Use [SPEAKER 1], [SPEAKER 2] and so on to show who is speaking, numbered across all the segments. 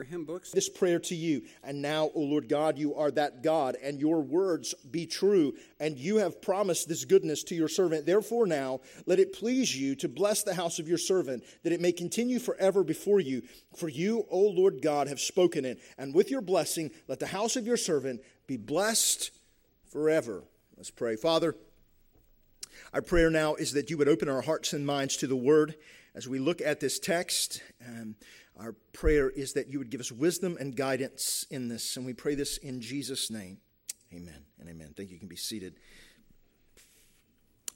[SPEAKER 1] your hymn books.
[SPEAKER 2] This prayer to you. And now, O Lord God, you are that God, and your words be true, and you have promised this goodness to your servant. Therefore, now, let it please you to bless the house of your servant, that it may continue forever before you. For you, O Lord God, have spoken it. And with your blessing, let the house of your servant be blessed forever. Let's pray. Father, our prayer now is that you would open our hearts and minds to the word as we look at this text. Um, our prayer is that you would give us wisdom and guidance in this, and we pray this in Jesus' name. Amen and amen. Thank you. You can be seated.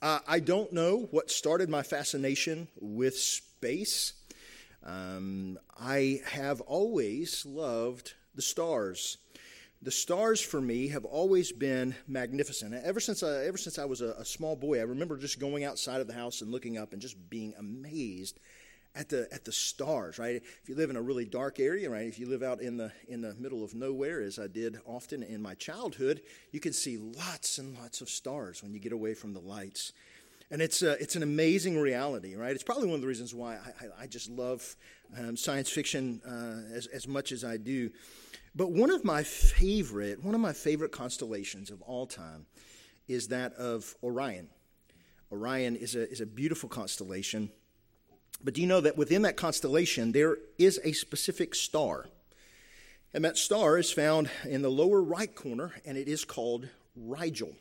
[SPEAKER 2] Uh, I don't know what started my fascination with space. Um, I have always loved the stars the stars for me have always been magnificent. Ever since I, ever since I was a, a, small boy, I remember just going outside of the house and looking up and just being amazed at the at the stars. Right? If you live in a really dark area, right? If you live out in the in the middle of nowhere, as I did often in my childhood, you can see lots and lots of stars when you get away from the lights. And it's, a, it's an amazing reality, right? It's probably one of the reasons why I, I, I just love um, science fiction uh, as, as much as I do. But one of my favorite, one of my favorite constellations of all time is that of Orion. Orion is a, is a beautiful constellation. But do you know that within that constellation, there is a specific star? And that star is found in the lower right corner, and it is called Rigel.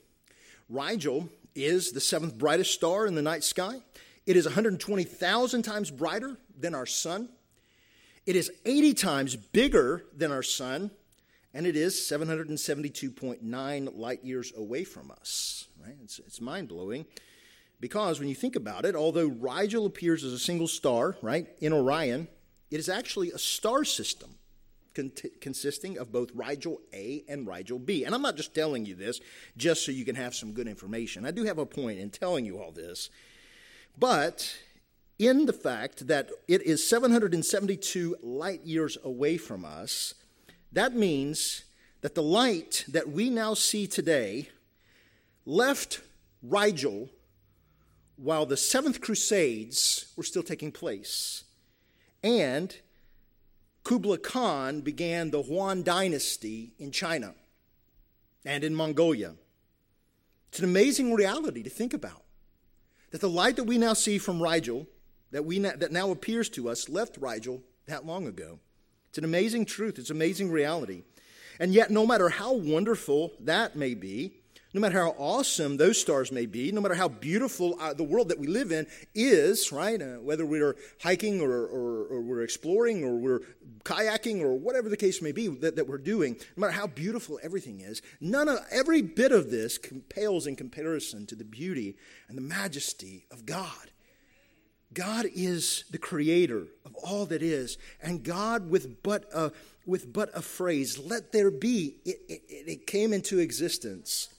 [SPEAKER 2] Rigel is the seventh brightest star in the night sky. It is 120,000 times brighter than our sun. It is 80 times bigger than our sun, and it is 772.9 light years away from us. Right? It's, it's mind blowing because when you think about it, although Rigel appears as a single star, right, in Orion, it is actually a star system consisting of both Rigel A and Rigel B. And I'm not just telling you this just so you can have some good information. I do have a point in telling you all this. But in the fact that it is 772 light years away from us, that means that the light that we now see today left Rigel while the seventh crusades were still taking place. And Kublai Khan began the Yuan dynasty in China and in Mongolia. It's an amazing reality to think about. That the light that we now see from Rigel that, we that now appears to us left Rigel that long ago. It's an amazing truth, it's an amazing reality. And yet, no matter how wonderful that may be, no matter how awesome those stars may be, no matter how beautiful uh, the world that we live in is, right? Uh, whether we're hiking or, or, or, we're exploring or we're kayaking or whatever the case may be that, that we're doing, no matter how beautiful everything is, none of every bit of this pales in comparison to the beauty and the majesty of God. God is the creator of all that is, and God, with but a, with but a phrase, let there be, it, it, it came into existence.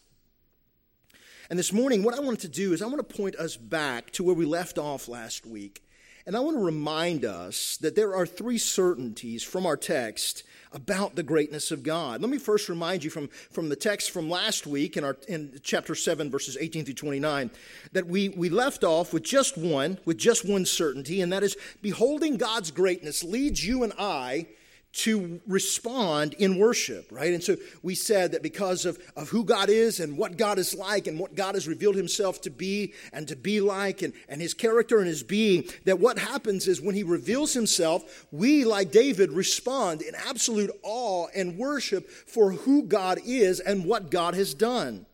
[SPEAKER 2] And this morning, what I want to do is I want to point us back to where we left off last week. And I want to remind us that there are three certainties from our text about the greatness of God. Let me first remind you from, from the text from last week in, our, in chapter 7, verses 18 through 29, that we, we left off with just one, with just one certainty, and that is beholding God's greatness leads you and I to respond in worship, right? And so we said that because of, of who God is and what God is like and what God has revealed himself to be and to be like and, and his character and his being, that what happens is when he reveals himself, we, like David, respond in absolute awe and worship for who God is and what God has done.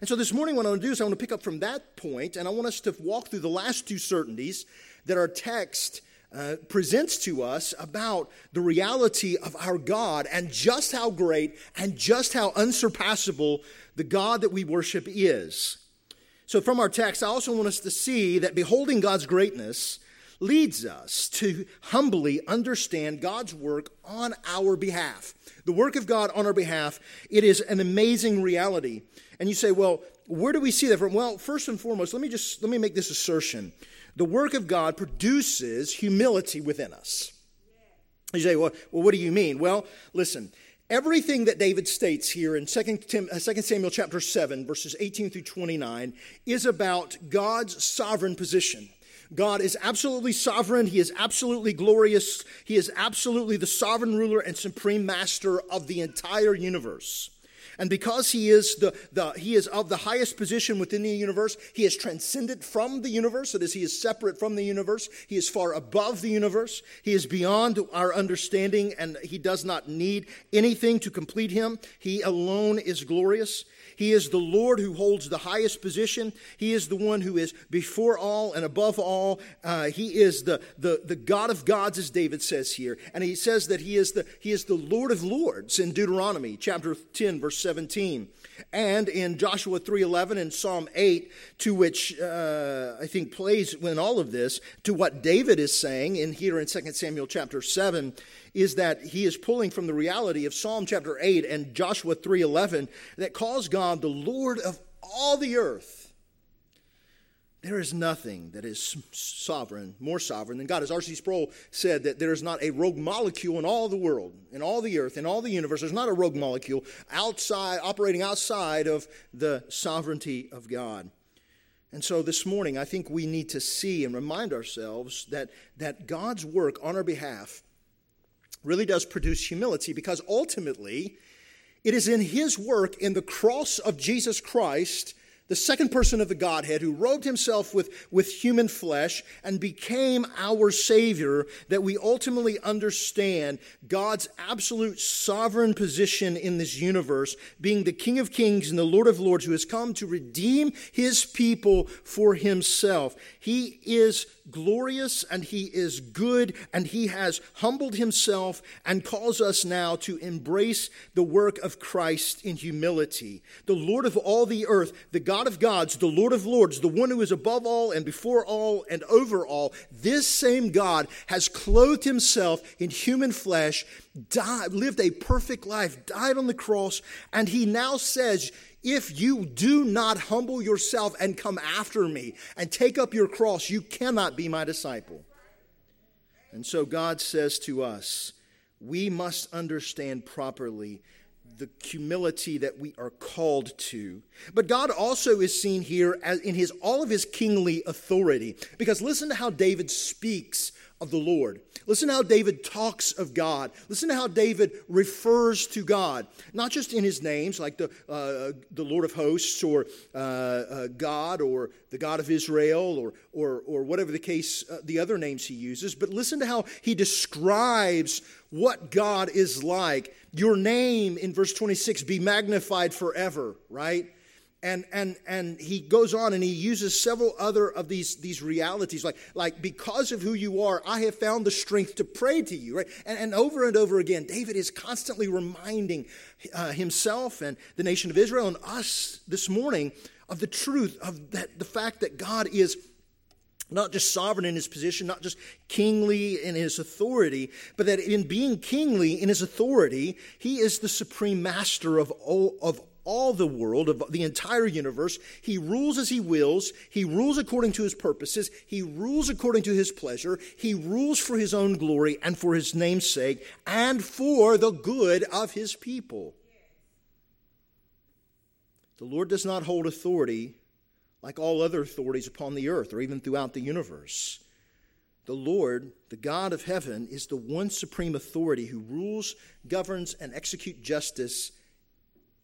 [SPEAKER 2] And so this morning, what I want to do is I want to pick up from that point and I want us to walk through the last two certainties that our text uh, presents to us about the reality of our God and just how great and just how unsurpassable the God that we worship is. So, from our text, I also want us to see that beholding God's greatness leads us to humbly understand God's work on our behalf. The work of God on our behalf, it is an amazing reality. And you say, well, where do we see that from? Well, first and foremost, let me just let me make this assertion the work of God produces humility within us. You say, well, well what do you mean? Well, listen, everything that David states here in 2 uh, Samuel chapter 7, verses 18 through 29, is about God's sovereign position. God is absolutely sovereign. He is absolutely glorious. He is absolutely the sovereign ruler and supreme master of the entire universe. And because he is the, the he is of the highest position within the universe, he is transcendent from the universe. That is, he is separate from the universe. He is far above the universe. He is beyond our understanding, and he does not need anything to complete him. He alone is glorious. He is the Lord who holds the highest position. He is the one who is before all and above all. Uh, he is the, the, the God of gods, as David says here. And he says that he is, the, he is the Lord of lords in Deuteronomy chapter 10, verse 17. And in Joshua 3.11 and Psalm 8, to which uh, I think plays in all of this, to what David is saying in here in 2 Samuel chapter 7, is that he is pulling from the reality of Psalm chapter 8 and Joshua 3:11 that calls God the Lord of all the earth. There is nothing that is sovereign, more sovereign than God. As R.C. Sproul said, that there is not a rogue molecule in all the world, in all the earth, in all the universe. There's not a rogue molecule outside, operating outside of the sovereignty of God. And so this morning, I think we need to see and remind ourselves that, that God's work on our behalf really does produce humility because ultimately it is in his work in the cross of Jesus Christ the second person of the Godhead, who robed himself with, with human flesh and became our Savior, that we ultimately understand God's absolute sovereign position in this universe, being the King of Kings and the Lord of Lords, who has come to redeem his people for himself. He is glorious and he is good and he has humbled himself and calls us now to embrace the work of Christ in humility. The Lord of all the earth, the God of gods, the Lord of lords, the one who is above all and before all and over all, this same God has clothed himself in human flesh, died, lived a perfect life, died on the cross, and he now says, if you do not humble yourself and come after me and take up your cross, you cannot be my disciple. And so God says to us, we must understand properly the humility that we are called to. But God also is seen here as in his all of his kingly authority. Because listen to how David speaks of the Lord. Listen how David talks of God. Listen to how David refers to God, not just in his names, like the, uh, the Lord of hosts or uh, uh, God or the God of Israel or, or, or whatever the case, uh, the other names he uses, but listen to how he describes what God is like. Your name in verse 26 be magnified forever, right? And and and he goes on and he uses several other of these these realities like like because of who you are i have found the strength to pray to you right? And, and over and over again david is constantly reminding uh, himself and the nation of israel and us this morning of the truth of that the fact that god is not just sovereign in his position, not just kingly in his authority, but that in being kingly in his authority, he is the supreme master of all, of all the world, of the entire universe. He rules as he wills. He rules according to his purposes. He rules according to his pleasure. He rules for his own glory and for his name's sake and for the good of his people. The Lord does not hold authority like all other authorities upon the earth or even throughout the universe. The Lord, the God of heaven, is the one supreme authority who rules, governs, and executes justice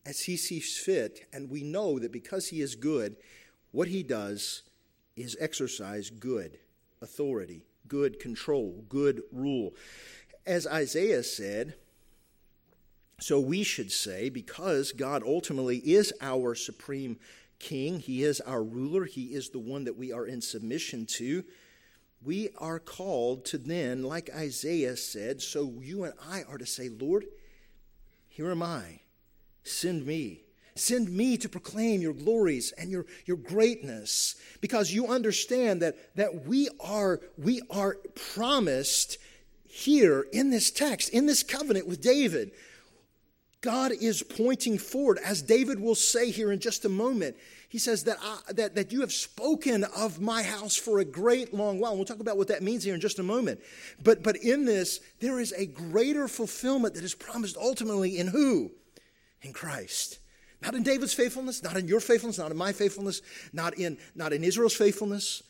[SPEAKER 2] as he sees fit. And we know that because he is good, what he does is exercise good authority, good control, good rule. As Isaiah said, so we should say, because God ultimately is our supreme king, he is our ruler, he is the one that we are in submission to. We are called to then, like Isaiah said, so you and I are to say, Lord, here am I. Send me. Send me to proclaim your glories and your, your greatness because you understand that, that we, are, we are promised here in this text, in this covenant with David. God is pointing forward, as David will say here in just a moment. He says that, I, that, that you have spoken of my house for a great long while. we'll talk about what that means here in just a moment. But, but in this, there is a greater fulfillment that is promised ultimately in who? In Christ. Not in David's faithfulness, not in your faithfulness, not in my faithfulness, not in, not in Israel's faithfulness,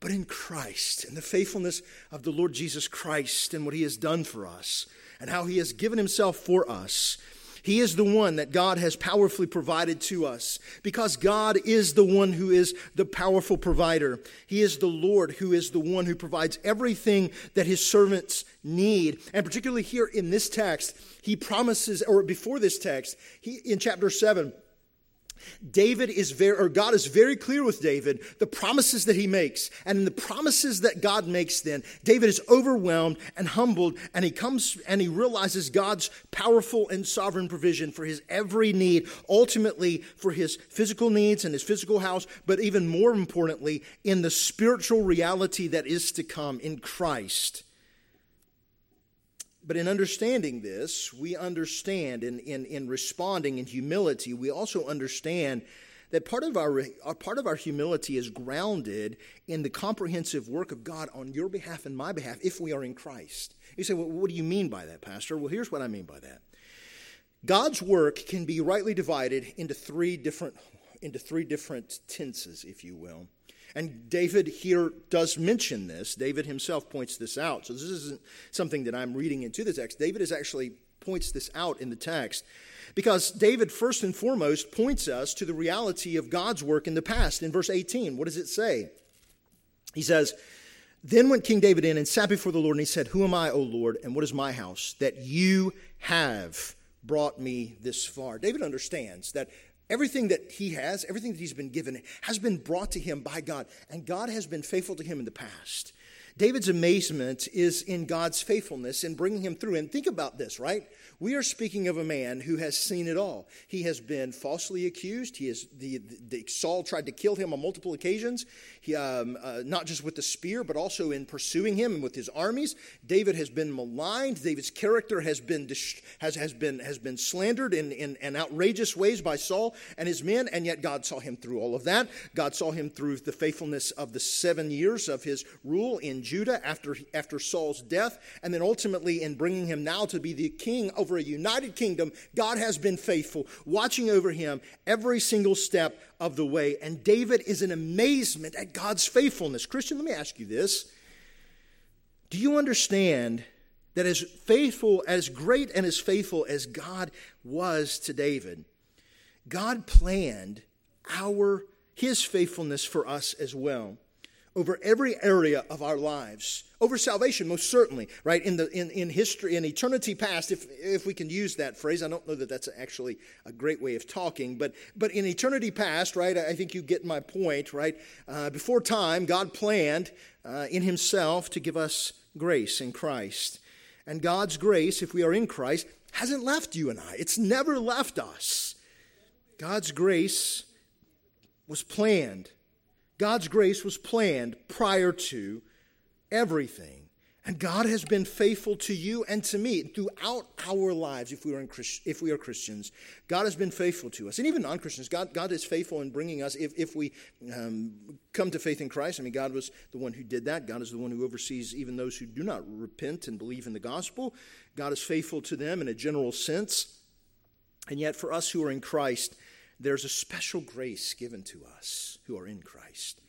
[SPEAKER 2] but in Christ in the faithfulness of the Lord Jesus Christ and what he has done for us and how he has given himself for us. He is the one that God has powerfully provided to us because God is the one who is the powerful provider. He is the Lord who is the one who provides everything that his servants need. And particularly here in this text, he promises, or before this text, he, in chapter 7, David is very, or God is very clear with David the promises that he makes. And in the promises that God makes, then, David is overwhelmed and humbled, and he comes and he realizes God's powerful and sovereign provision for his every need, ultimately for his physical needs and his physical house, but even more importantly, in the spiritual reality that is to come in Christ. But in understanding this, we understand, in, in, in responding in humility, we also understand that part of our, part of our humility is grounded in the comprehensive work of God on your behalf and my behalf if we are in Christ. You say, well, what do you mean by that, Pastor? Well, here's what I mean by that. God's work can be rightly divided into three different, into three different tenses, if you will. And David here does mention this. David himself points this out. So this isn't something that I'm reading into the text. David is actually points this out in the text. Because David, first and foremost, points us to the reality of God's work in the past. In verse 18, what does it say? He says, Then went King David in and sat before the Lord, and he said, Who am I, O Lord, and what is my house, that you have brought me this far? David understands that Everything that he has, everything that he's been given, has been brought to him by God, and God has been faithful to him in the past. David's amazement is in God's faithfulness in bringing him through. And think about this, right? We are speaking of a man who has seen it all. He has been falsely accused. He is the, the Saul tried to kill him on multiple occasions. He, um, uh, not just with the spear, but also in pursuing him and with his armies. David has been maligned. David's character has been has has been has been slandered in, in, in outrageous ways by Saul and his men. And yet God saw him through all of that. God saw him through the faithfulness of the seven years of his rule in Judah after after Saul's death, and then ultimately in bringing him now to be the king over a united kingdom, God has been faithful, watching over him every single step of the way. And David is in amazement at God's faithfulness. Christian, let me ask you this. Do you understand that as faithful, as great and as faithful as God was to David, God planned our his faithfulness for us as well over every area of our lives over salvation most certainly right? In the in, in history in eternity past if if we can use that phrase. I don't know that that's actually a great way of talking but but in eternity past right i think you get my point right? Uh, before time god planned uh, in himself to give us grace in christ. And god's grace if we are in christ hasn't left you and i. It's never left us. God's grace was planned God's grace was planned prior to everything. And God has been faithful to you and to me throughout our lives if we are, in, if we are Christians. God has been faithful to us. And even non Christians, God, God is faithful in bringing us, if, if we um, come to faith in Christ. I mean, God was the one who did that. God is the one who oversees even those who do not repent and believe in the gospel. God is faithful to them in a general sense. And yet, for us who are in Christ, there's a special grace given to us who are in Christ.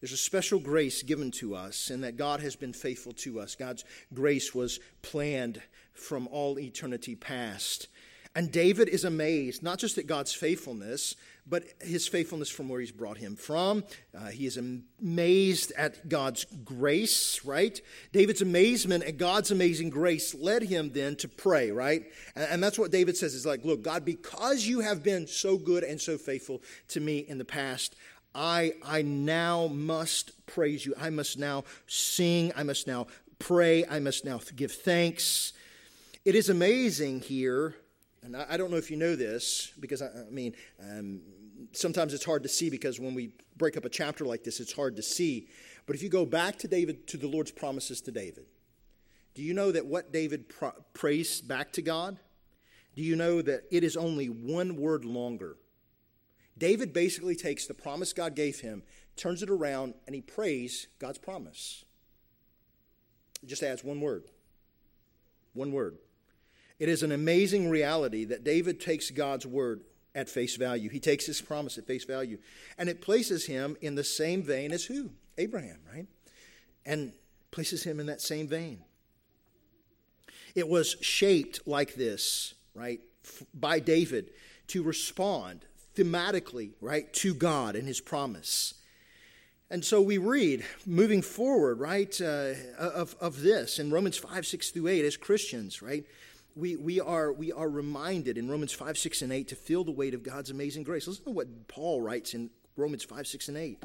[SPEAKER 2] There's a special grace given to us, and that God has been faithful to us. God's grace was planned from all eternity past. And David is amazed, not just at God's faithfulness, but his faithfulness from where he's brought him from. Uh, he is amazed at God's grace, right? David's amazement at God's amazing grace led him then to pray, right? And, and that's what David says is like, look, God, because you have been so good and so faithful to me in the past, I, I now must praise you. I must now sing. I must now pray. I must now give thanks. It is amazing here and I, I don't know if you know this, because I, I mean, um, sometimes it's hard to see because when we break up a chapter like this, it's hard to see. But if you go back to David, to the Lord's promises to David, do you know that what David pro- prays back to God? Do you know that it is only one word longer? David basically takes the promise God gave him, turns it around, and he prays God's promise. It just adds one word. One word. It is an amazing reality that David takes God's word at face value. He takes his promise at face value. And it places him in the same vein as who? Abraham, right? And places him in that same vein. It was shaped like this, right, by David to respond thematically, right, to God and his promise. And so we read, moving forward, right, uh, of, of this in Romans 5, 6 through 8 as Christians, right? We, we, are, we are reminded in Romans 5, 6, and 8 to feel the weight of God's amazing grace. Listen to what Paul writes in Romans 5, 6, and 8.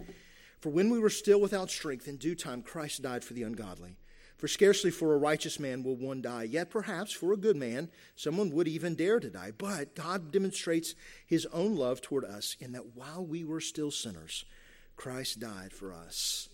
[SPEAKER 2] For when we were still without strength, in due time Christ died for the ungodly. For scarcely for a righteous man will one die, yet perhaps for a good man someone would even dare to die. But God demonstrates his own love toward us in that while we were still sinners, Christ died for us.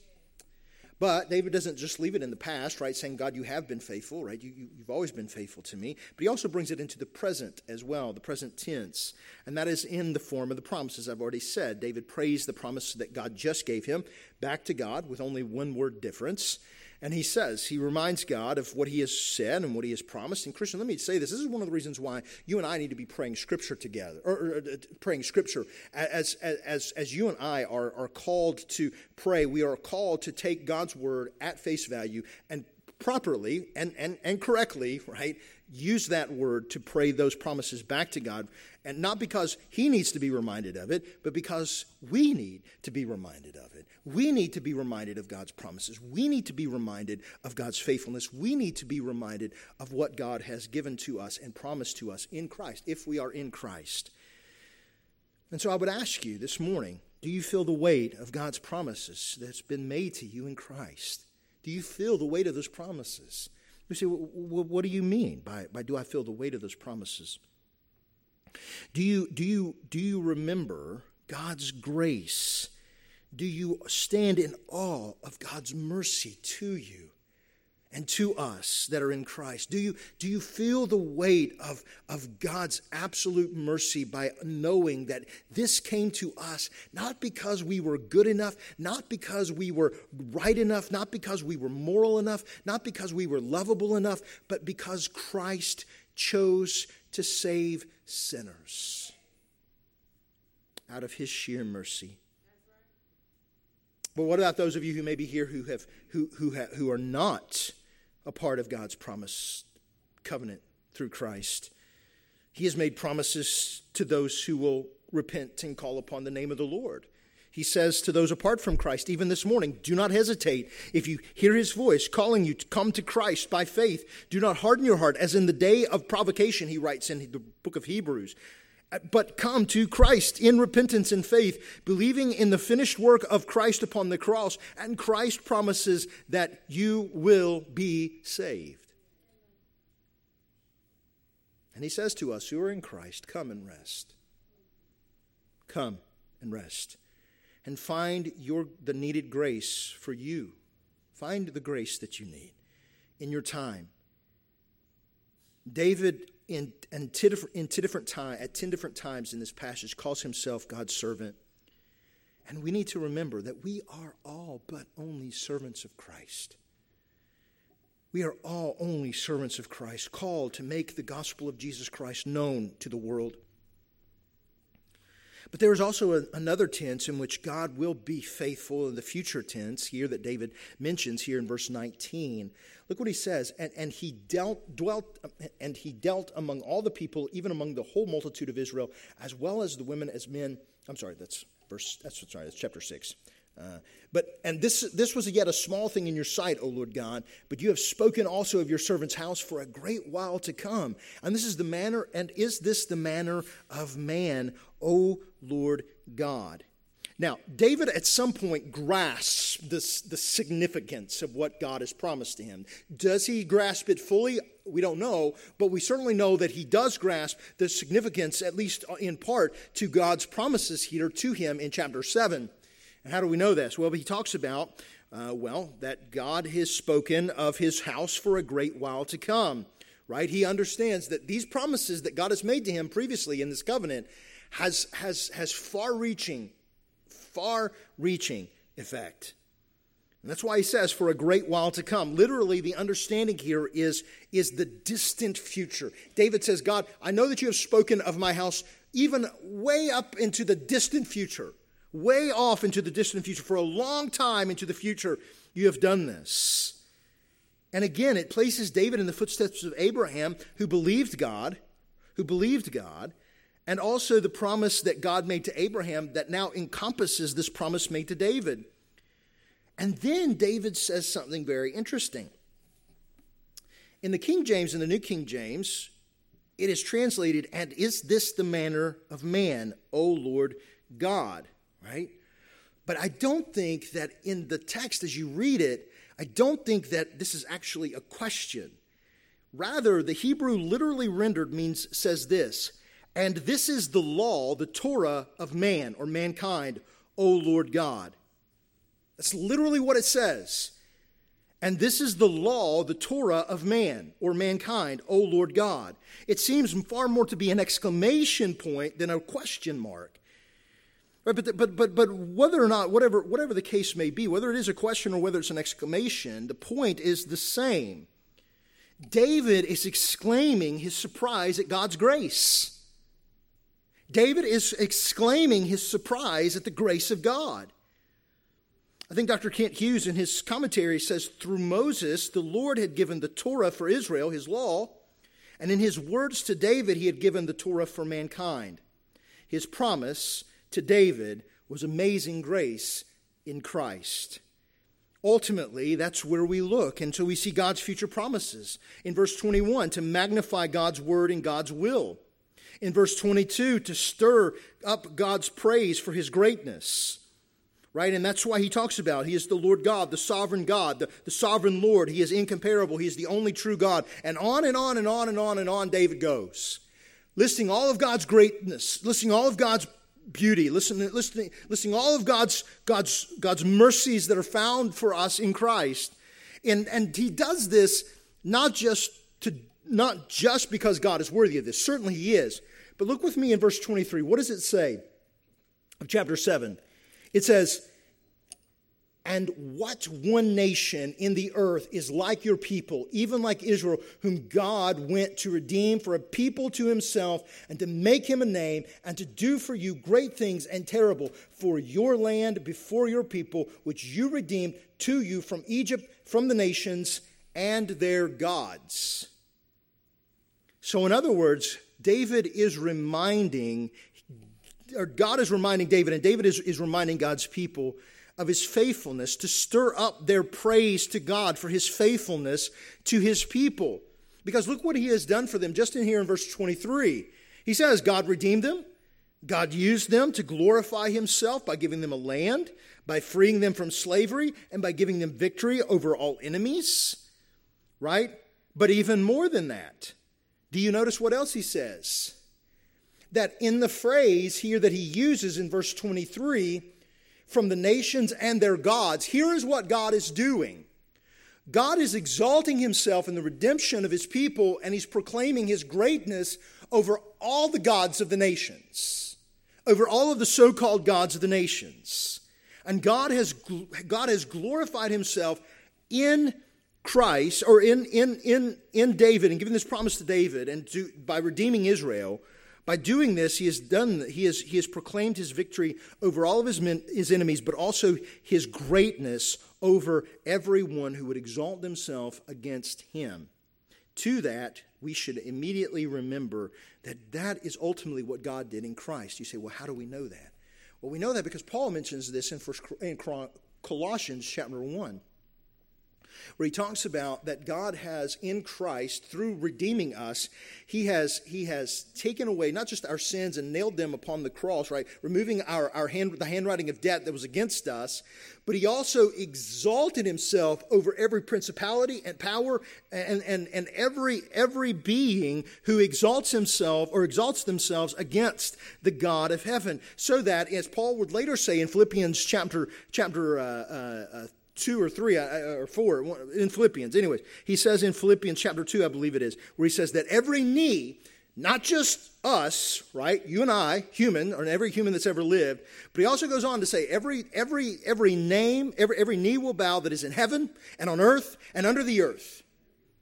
[SPEAKER 2] But David doesn't just leave it in the past, right, saying, God, you have been faithful, right? You, you, you've always been faithful to me. But he also brings it into the present as well, the present tense. And that is in the form of the promises I've already said. David praised the promise that God just gave him back to God with only one word difference. And he says, he reminds God of what he has said and what he has promised. And Christian, let me say this. This is one of the reasons why you and I need to be praying scripture together, or, or, uh, praying scripture. As, as, as you and I are, are called to pray, we are called to take God's word at face value and properly and, and, and correctly, right, use that word to pray those promises back to God. And not because He needs to be reminded of it, but because we need to be reminded of it. We need to be reminded of God's promises. We need to be reminded of God's faithfulness. We need to be reminded of what God has given to us and promised to us in Christ, if we are in Christ. And so I would ask you this morning do you feel the weight of God's promises that's been made to you in Christ? Do you feel the weight of those promises? You say, well, what do you mean by, by do I feel the weight of those promises? Do you, do you, do you remember God's grace? Do you stand in awe of God's mercy to you? And to us that are in Christ? Do you, do you feel the weight of, of God's absolute mercy by knowing that this came to us not because we were good enough, not because we were right enough, not because we were moral enough, not because we were lovable enough, but because Christ chose to save sinners out of his sheer mercy? But what about those of you who may be here who have who who ha, who are not a part of God's promise covenant through Christ. He has made promises to those who will repent and call upon the name of the Lord. He says to those apart from Christ, even this morning, do not hesitate. If you hear his voice calling you to come to Christ by faith, do not harden your heart, as in the day of provocation, he writes in the book of Hebrews but come to Christ in repentance and faith, believing in the finished work of Christ upon the cross, and Christ promises that you will be saved. And he says to us who are in Christ, Come and rest. Come and rest. And find your, the needed grace for you. Find the grace that you need in your time. David in, in, different, in different time, at 10 different times in this passage calls himself God's servant. And we need to remember that we are all but only servants of Christ. We are all only servants of Christ, called to make the gospel of Jesus Christ known to the world. But there is also a, another tense in which God will be faithful in the future tense here that David mentions here in verse 19. Look what he says, and, and he dealt dwelt and he dealt among all the people, even among the whole multitude of Israel, as well as the women as men. I'm sorry, that's verse that's sorry, that's chapter six. Uh, but and this this was yet a small thing in your sight, O Lord God. But you have spoken also of your servant's house for a great while to come. And this is the manner, and is this the manner of man, O Lord God? Now, David at some point grasps this, the significance of what God has promised to him. Does he grasp it fully? We don't know, but we certainly know that he does grasp the significance, at least in part, to God's promises here to him in chapter 7. And how do we know this? Well, he talks about, uh, well, that God has spoken of his house for a great while to come, right? He understands that these promises that God has made to him previously in this covenant has, has, has far reaching, far reaching effect. And that's why he says, for a great while to come. Literally, the understanding here is, is the distant future. David says, God, I know that you have spoken of my house even way up into the distant future way off into the distant future. For a long time into the future, you have done this. And again, it places David in the footsteps of Abraham, who believed God, who believed God, and also the promise that God made to Abraham that now encompasses this promise made to David. And then David says something very interesting. In the King James and the New King James, it is translated, and is this the manner of man, O Lord God? Right? But I don't think that in the text as you read it, I don't think that this is actually a question. Rather, the Hebrew literally rendered means says this, and this is the law, the Torah of man or mankind, O Lord God. That's literally what it says. And this is the law, the Torah of man or mankind, O Lord God. It seems far more to be an exclamation point than a question mark. Right, but, but, but, but whether or not, whatever, whatever the case may be, whether it is a question or whether it's an exclamation, the point is the same. David is exclaiming his surprise at God's grace. David is exclaiming his surprise at the grace of God. I think Dr. Kent Hughes in his commentary says through Moses, the Lord had given the Torah for Israel, his law, and in his words to David, he had given the Torah for mankind. His promise to David was amazing grace in Christ. Ultimately, that's where we look until we see God's future promises. In verse 21, to magnify God's word and God's will. In verse 22, to stir up God's praise for his greatness right? And that's why he talks about he is the Lord God, the sovereign God, the, the sovereign Lord. He is incomparable. He is the only true God. And on and on and on and on and on David goes, listing all of God's greatness, listing all of God's beauty, listening, listening, listing all of God's, God's, God's mercies that are found for us in Christ. And, and he does this not just to not just because God is worthy of this. Certainly he is. But look with me in verse 23. What does it say of chapter 7? It says, and what one nation in the earth is like your people, even like Israel, whom God went to redeem for a people to himself and to make him a name and to do for you great things and terrible for your land before your people, which you redeemed to you from Egypt, from the nations and their gods. So, in other words, David is reminding or God is reminding David, and David is, is reminding God's people of his faithfulness to stir up their praise to God for his faithfulness to his people. Because look what he has done for them just in here in verse 23. He says, God redeemed them. God used them to glorify himself by giving them a land, by freeing them from slavery, and by giving them victory over all enemies. Right? But even more than that, do you notice what else he says? that in the phrase here that he uses in verse 23, from the nations and their gods, here is what God is doing. God is exalting himself in the redemption of his people, and he's proclaiming his greatness over all the gods of the nations, over all of the so called gods of the nations. And God has, God has glorified himself in Christ, or in, in, in, in David, and given this promise to David, and to, by redeeming Israel by doing this, he has done he has, he has proclaimed his victory over all of his, men, his enemies, but also his greatness over everyone who would exalt themselves against him. To that, we should immediately remember that that is ultimately what God did in Christ. You say, well, how do we know that? Well, we know that because Paul mentions this in, first, in Colossians chapter 1 where he talks about that God has in Christ, through redeeming us, he has, he has taken away not just our sins and nailed them upon the cross, right? Removing our, our hand, the handwriting of debt that was against us, but he also exalted himself over every principality and power and, and, and every, every being who exalts himself or exalts themselves against the God of heaven. So that, as Paul would later say in Philippians chapter, chapter uh, uh, uh two or three uh, uh, or four in Philippians. Anyways, he says in Philippians chapter 2, I believe it is, where he says that every knee, not just us, right, you and I, human, or every human that's ever lived, but he also goes on to say every every every name, every every knee will bow that is in heaven and on earth and under the earth.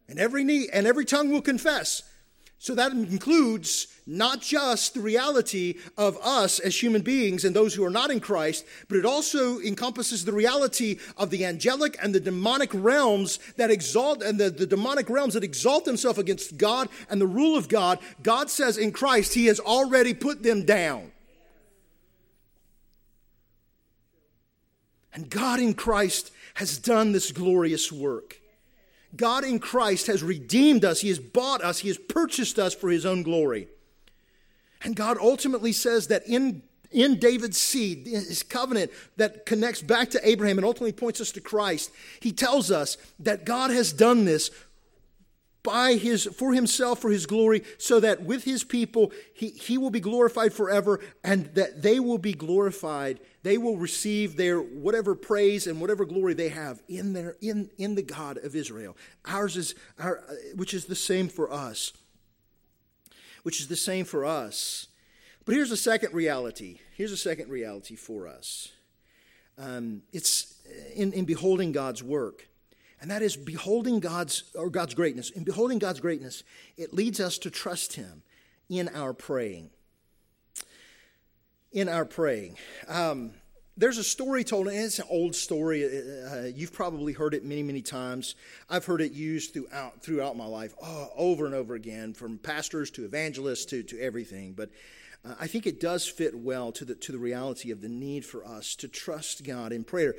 [SPEAKER 2] And every knee and every tongue will confess. So that includes not just the reality of us as human beings and those who are not in Christ, but it also encompasses the reality of the angelic and the demonic realms that exalt and the, the demonic realms that exalt themselves against God and the rule of God. God says in Christ, He has already put them down. And God in Christ has done this glorious work. God in Christ has redeemed us, He has bought us, He has purchased us for His own glory. And God ultimately says that in, in David's seed, his covenant that connects back to Abraham and ultimately points us to Christ, He tells us that God has done this by his for himself for his glory so that with his people he, he will be glorified forever and that they will be glorified they will receive their whatever praise and whatever glory they have in their in in the God of Israel. Ours is our which is the same for us. Which is the same for us. But here's a second reality. Here's a second reality for us. Um, it's in, in beholding God's work. And that is beholding God's or God's greatness. In beholding God's greatness, it leads us to trust Him in our praying in our praying. Um, there's a story told, and it's an old story. Uh, you've probably heard it many, many times. I've heard it used throughout throughout my life, oh, over and over again, from pastors to evangelists to to everything. But uh, I think it does fit well to the to the reality of the need for us to trust God in prayer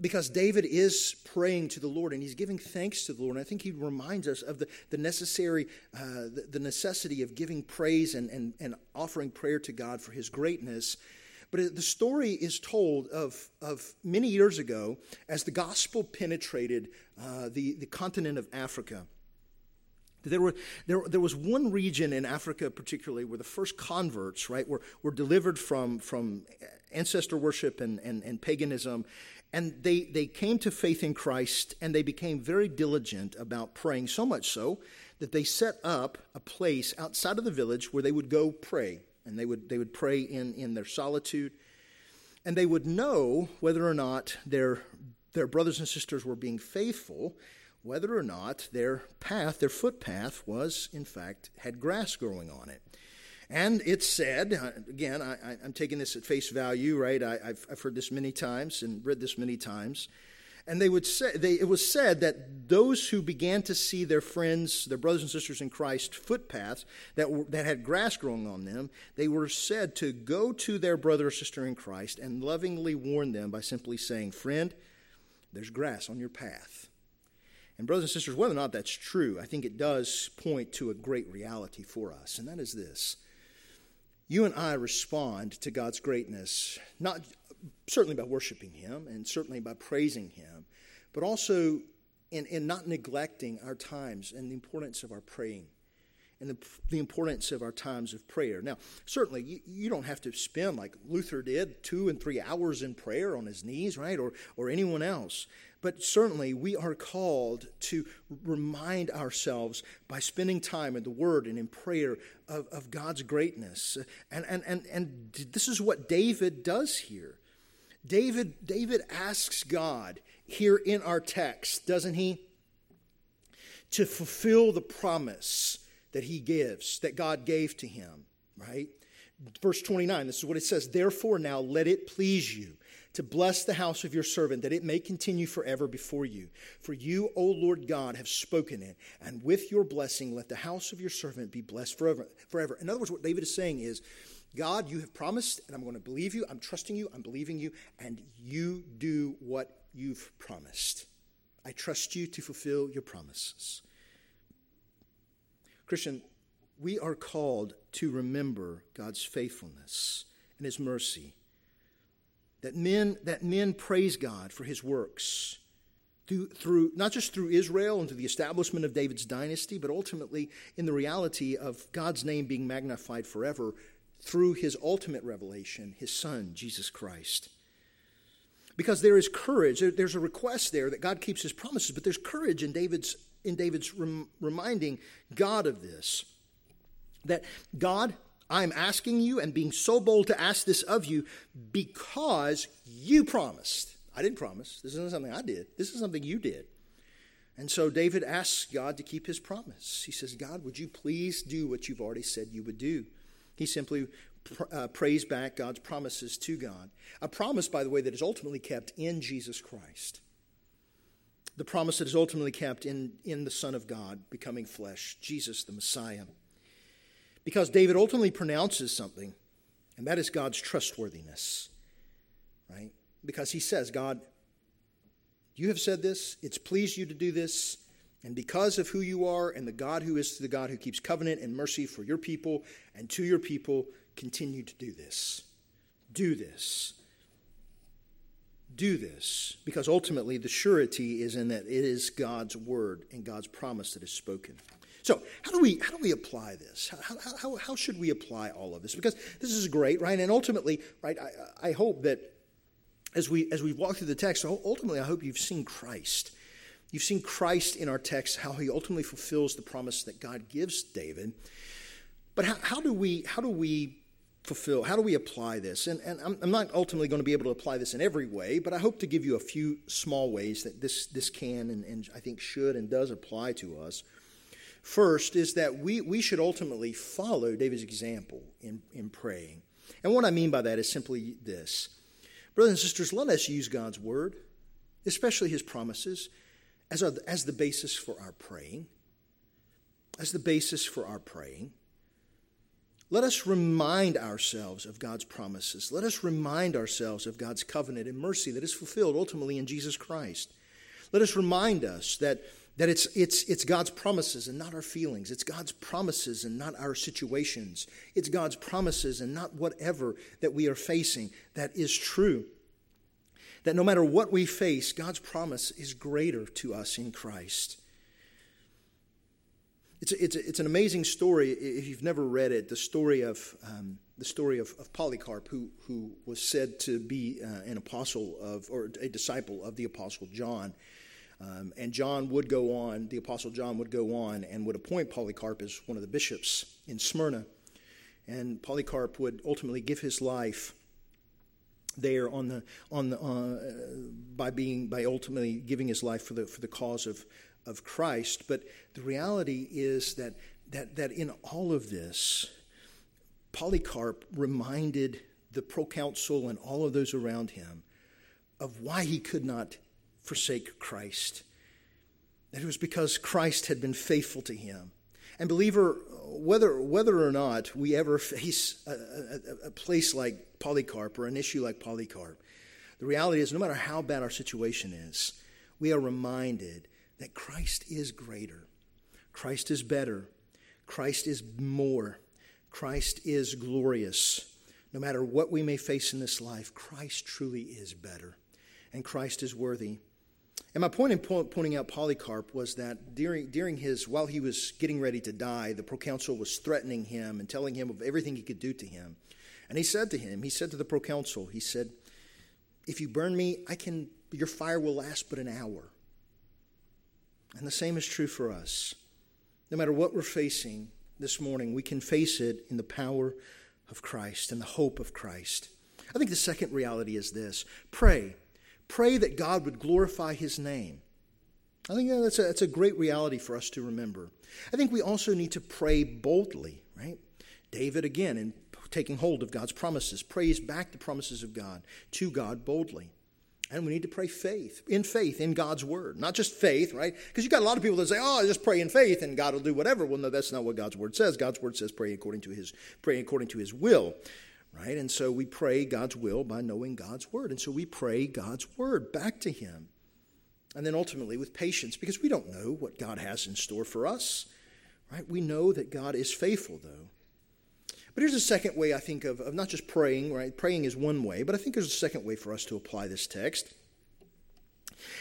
[SPEAKER 2] because David is praying to the Lord and he's giving thanks to the Lord. And I think he reminds us of the, the necessary, uh, the, the, necessity of giving praise and, and, and offering prayer to God for his greatness. But the story is told of, of many years ago as the gospel penetrated uh, the, the continent of Africa. There, were, there, there was one region in Africa, particularly, where the first converts, right, were, were delivered from, from ancestor worship and, and, and paganism and they, they came to faith in Christ and they became very diligent about praying, so much so that they set up a place outside of the village where they would go pray. And they would, they would pray in, in their solitude. And they would know whether or not their, their brothers and sisters were being faithful, whether or not their path, their footpath, was, in fact, had grass growing on it. And it's said, uh, again, I, am taking this at face value, right? I, have heard this many times and read this many times. And they would say, they, it was said that those who began to see their friends, their brothers and sisters in Christ, footpaths that, were, that had grass growing on them, they were said to go to their brother or sister in Christ and lovingly warn them by simply saying, Friend, there's grass on your path. And, brothers and sisters, whether or not that's true, I think it does point to a great reality for us, and that is this you and I respond to God's greatness, not certainly by worshiping Him and certainly by praising Him, but also in, in not neglecting our times and the importance of our praying and the, the importance of our times of prayer. Now, certainly, you, you, don't have to spend like Luther did, two and three hours in prayer on his knees, right? Or, or anyone else. But certainly, we are called to remind ourselves by spending time in the Word and in prayer of, of God's greatness. And, and, and, and this is what David does here. David, David asks God here in our text, doesn't he? To fulfill the promise that he gives, that God gave to him, right? Verse 29, this is what it says Therefore, now let it please you to bless the house of your servant, that it may continue forever before you. For you, O Lord God, have spoken it, and with your blessing let the house of your servant be blessed forever. forever. In other words, what David is saying is, God, you have promised, and I'm going to believe you. I'm trusting you. I'm believing you, and you do what you've promised. I trust you to fulfill your promises. Christian, we are called to remember God's faithfulness and his mercy that men, that men praise God for his works through, through, not just through Israel and through the establishment of David's dynasty, but ultimately in the reality of God's name being magnified forever through his ultimate revelation, his son, Jesus Christ. Because there is courage, there, there's a request there that God keeps his promises, but there's courage in David's, in David's rem, reminding God of this. That God, I'm asking you and being so bold to ask this of you because you promised. I didn't promise. This isn't something I did. This is something you did. And so David asks God to keep his promise. He says, God, would you please do what you've already said you would do? He simply uh, prays back God's promises to God. A promise, by the way, that is ultimately kept in Jesus Christ. The promise that is ultimately kept in, in the Son of God becoming flesh, Jesus the Messiah. Because David ultimately pronounces something, and that is God's trustworthiness, right? Because he says, God, you have said this, it's pleased you to do this, and because of who you are and the God who is the God who keeps covenant and mercy for your people and to your people, continue to do this. Do this. Do this. Because ultimately, the surety is in that it is God's word and God's promise that is spoken. So, how do we how do we apply this? How, how, how should we apply all of this? Because this is great, right? And ultimately, right, I, I hope that as we as we walk through the text, ultimately, I hope you've seen Christ. You've seen Christ in our text, how he ultimately fulfills the promise that God gives David. But how, how do we how do we fulfill? How do we apply this? And, and I'm, I'm, not ultimately going to be able to apply this in every way, but I hope to give you a few small ways that this this can and, and I think should and does apply to us. First is that we, we should ultimately follow David's example in, in praying. And what I mean by that is simply this Brothers and sisters, let us use God's word, especially his promises, as, as the basis for our praying. As the basis for our praying. Let us remind ourselves of God's promises. Let us remind ourselves of God's covenant and mercy that is fulfilled ultimately in Jesus Christ. Let us remind us that that it's, it's, it's God's promises and not our feelings. It's God's promises and not our situations. It's God's promises and not whatever that we are facing that is true. That no matter what we face, God's promise is greater to us in Christ. It's, a, it's, a, it's an amazing story if you've never read it. The story of, um, the story of, of, Polycarp, who, who was said to be uh, an apostle of, or a disciple of the apostle John. Um, and John would go on, the Apostle John would go on and would appoint Polycarp as one of the bishops in Smyrna. And Polycarp would ultimately give his life there on the, on the, uh, by, being, by ultimately giving his life for the, for the cause of, of Christ. But the reality is that, that, that in all of this, Polycarp reminded the proconsul and all of those around him of why he could not forsake Christ. That it was because Christ had been faithful to him. And, believer, whether, whether or not we ever face a, a, a place like Polycarp or an issue like Polycarp, the reality is no matter how bad our situation is, we are reminded that Christ is greater, Christ is better, Christ is more, Christ is glorious. No matter what we may face in this life, Christ truly is better, and Christ is worthy. And my point in pointing out Polycarp was that during, during his, while he was getting ready to die, the proconsul was threatening him and telling him of everything he could do to him. And he said to him, he said to the proconsul, he said, If you burn me, I can, your fire will last but an hour. And the same is true for us. No matter what we're facing this morning, we can face it in the power of Christ and the hope of Christ. I think the second reality is this pray Pray that God would glorify his name. I think that's a, that's a great reality for us to remember. I think we also need to pray boldly, right? David, again, in taking hold of God's promises, prays back the promises of God to God boldly. And we need to pray faith, in faith, in God's word. Not just faith, right? Because you've got a lot of people that say, oh, just pray in faith and God will do whatever. Well, no, that's not what God's word says. God's word says pray according to his, pray according to his will right? And so we pray God's will by knowing God's word. And so we pray God's word back to Him. And then ultimately with patience, because we don't know what God has in store for us, right? We know that God is faithful, though. But here's a second way I think of, of not just praying, right? Praying is one way, but I think there's a second way for us to apply this text.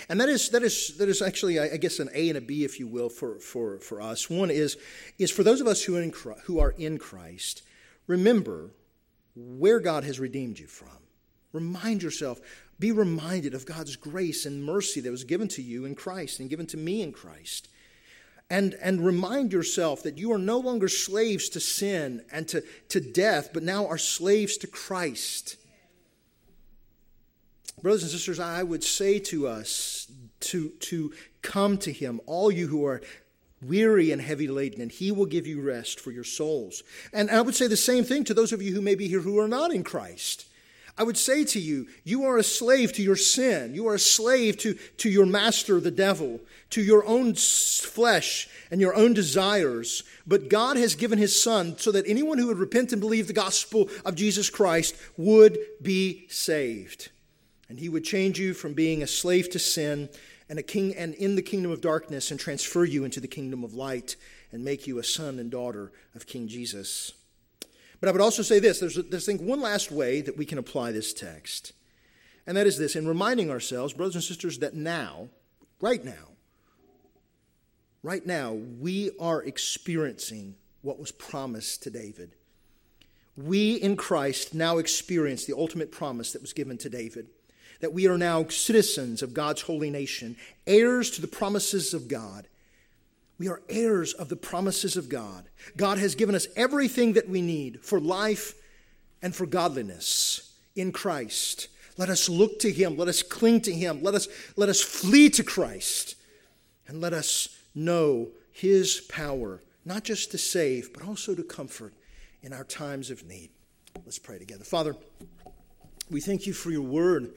[SPEAKER 2] And that is, that is, that is actually, I guess, an A and a B, if you will, for, for, for us. One is, is for those of us who in, who are in Christ, remember where God has redeemed you from. Remind yourself, be reminded of God's grace and mercy that was given to you in Christ and given to me in Christ. And, and remind yourself that you are no longer slaves to sin and to, to death, but now are slaves to Christ. Brothers and sisters, I would say to us to, to Come to him, all you who are weary and heavy laden, and he will give you rest for your souls. And I would say the same thing to those of you who may be here who are not in Christ. I would say to you, you are a slave to your sin. You are a slave to, to your master, the devil, to your own flesh and your own desires. But God has given his son so that anyone who would repent and believe the gospel of Jesus Christ would be saved. And he would change you from being a slave to sin and a king and in the kingdom of darkness and transfer you into the kingdom of light and make you a son and daughter of King Jesus. But I would also say this there's, there's I think, one last way that we can apply this text, and that is this in reminding ourselves, brothers and sisters, that now, right now, right now, we are experiencing what was promised to David. We in Christ now experience the ultimate promise that was given to David that we are now citizens of God's holy nation, heirs to the promises of God. We are heirs of the promises of God. God has given us everything that we need for life and for godliness in Christ. Let us look to Him. Let us cling to Him. Let us, let us flee to Christ. And let us know His power, not just to save, but also to comfort in our times of need. Let's pray together. Father, we thank you for your word.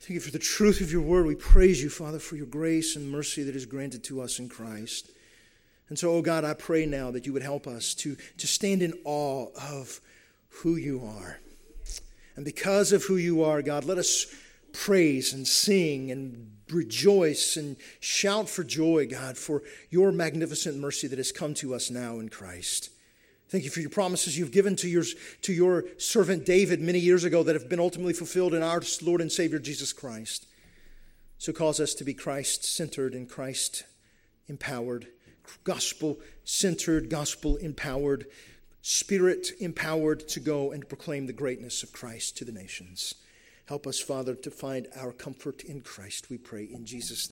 [SPEAKER 2] Thank you for the truth of your word. We praise you, Father, for your grace and mercy that is granted to us in Christ. And so, oh God, I pray now that you would help us to, to stand in awe of who you are. And because of who you are, God, let us praise and sing and rejoice and shout for joy, God, for your magnificent mercy that has come to us now in Christ. Thank you for your promises you've given to your, to your servant David many years ago that have been ultimately fulfilled in our Lord and Savior Jesus Christ. So cause us to be Christ centered and Christ empowered, gospel centered, gospel empowered, spirit empowered to go and proclaim the greatness of Christ to the nations. Help us, Father, to find our comfort in Christ, we pray in Jesus' name.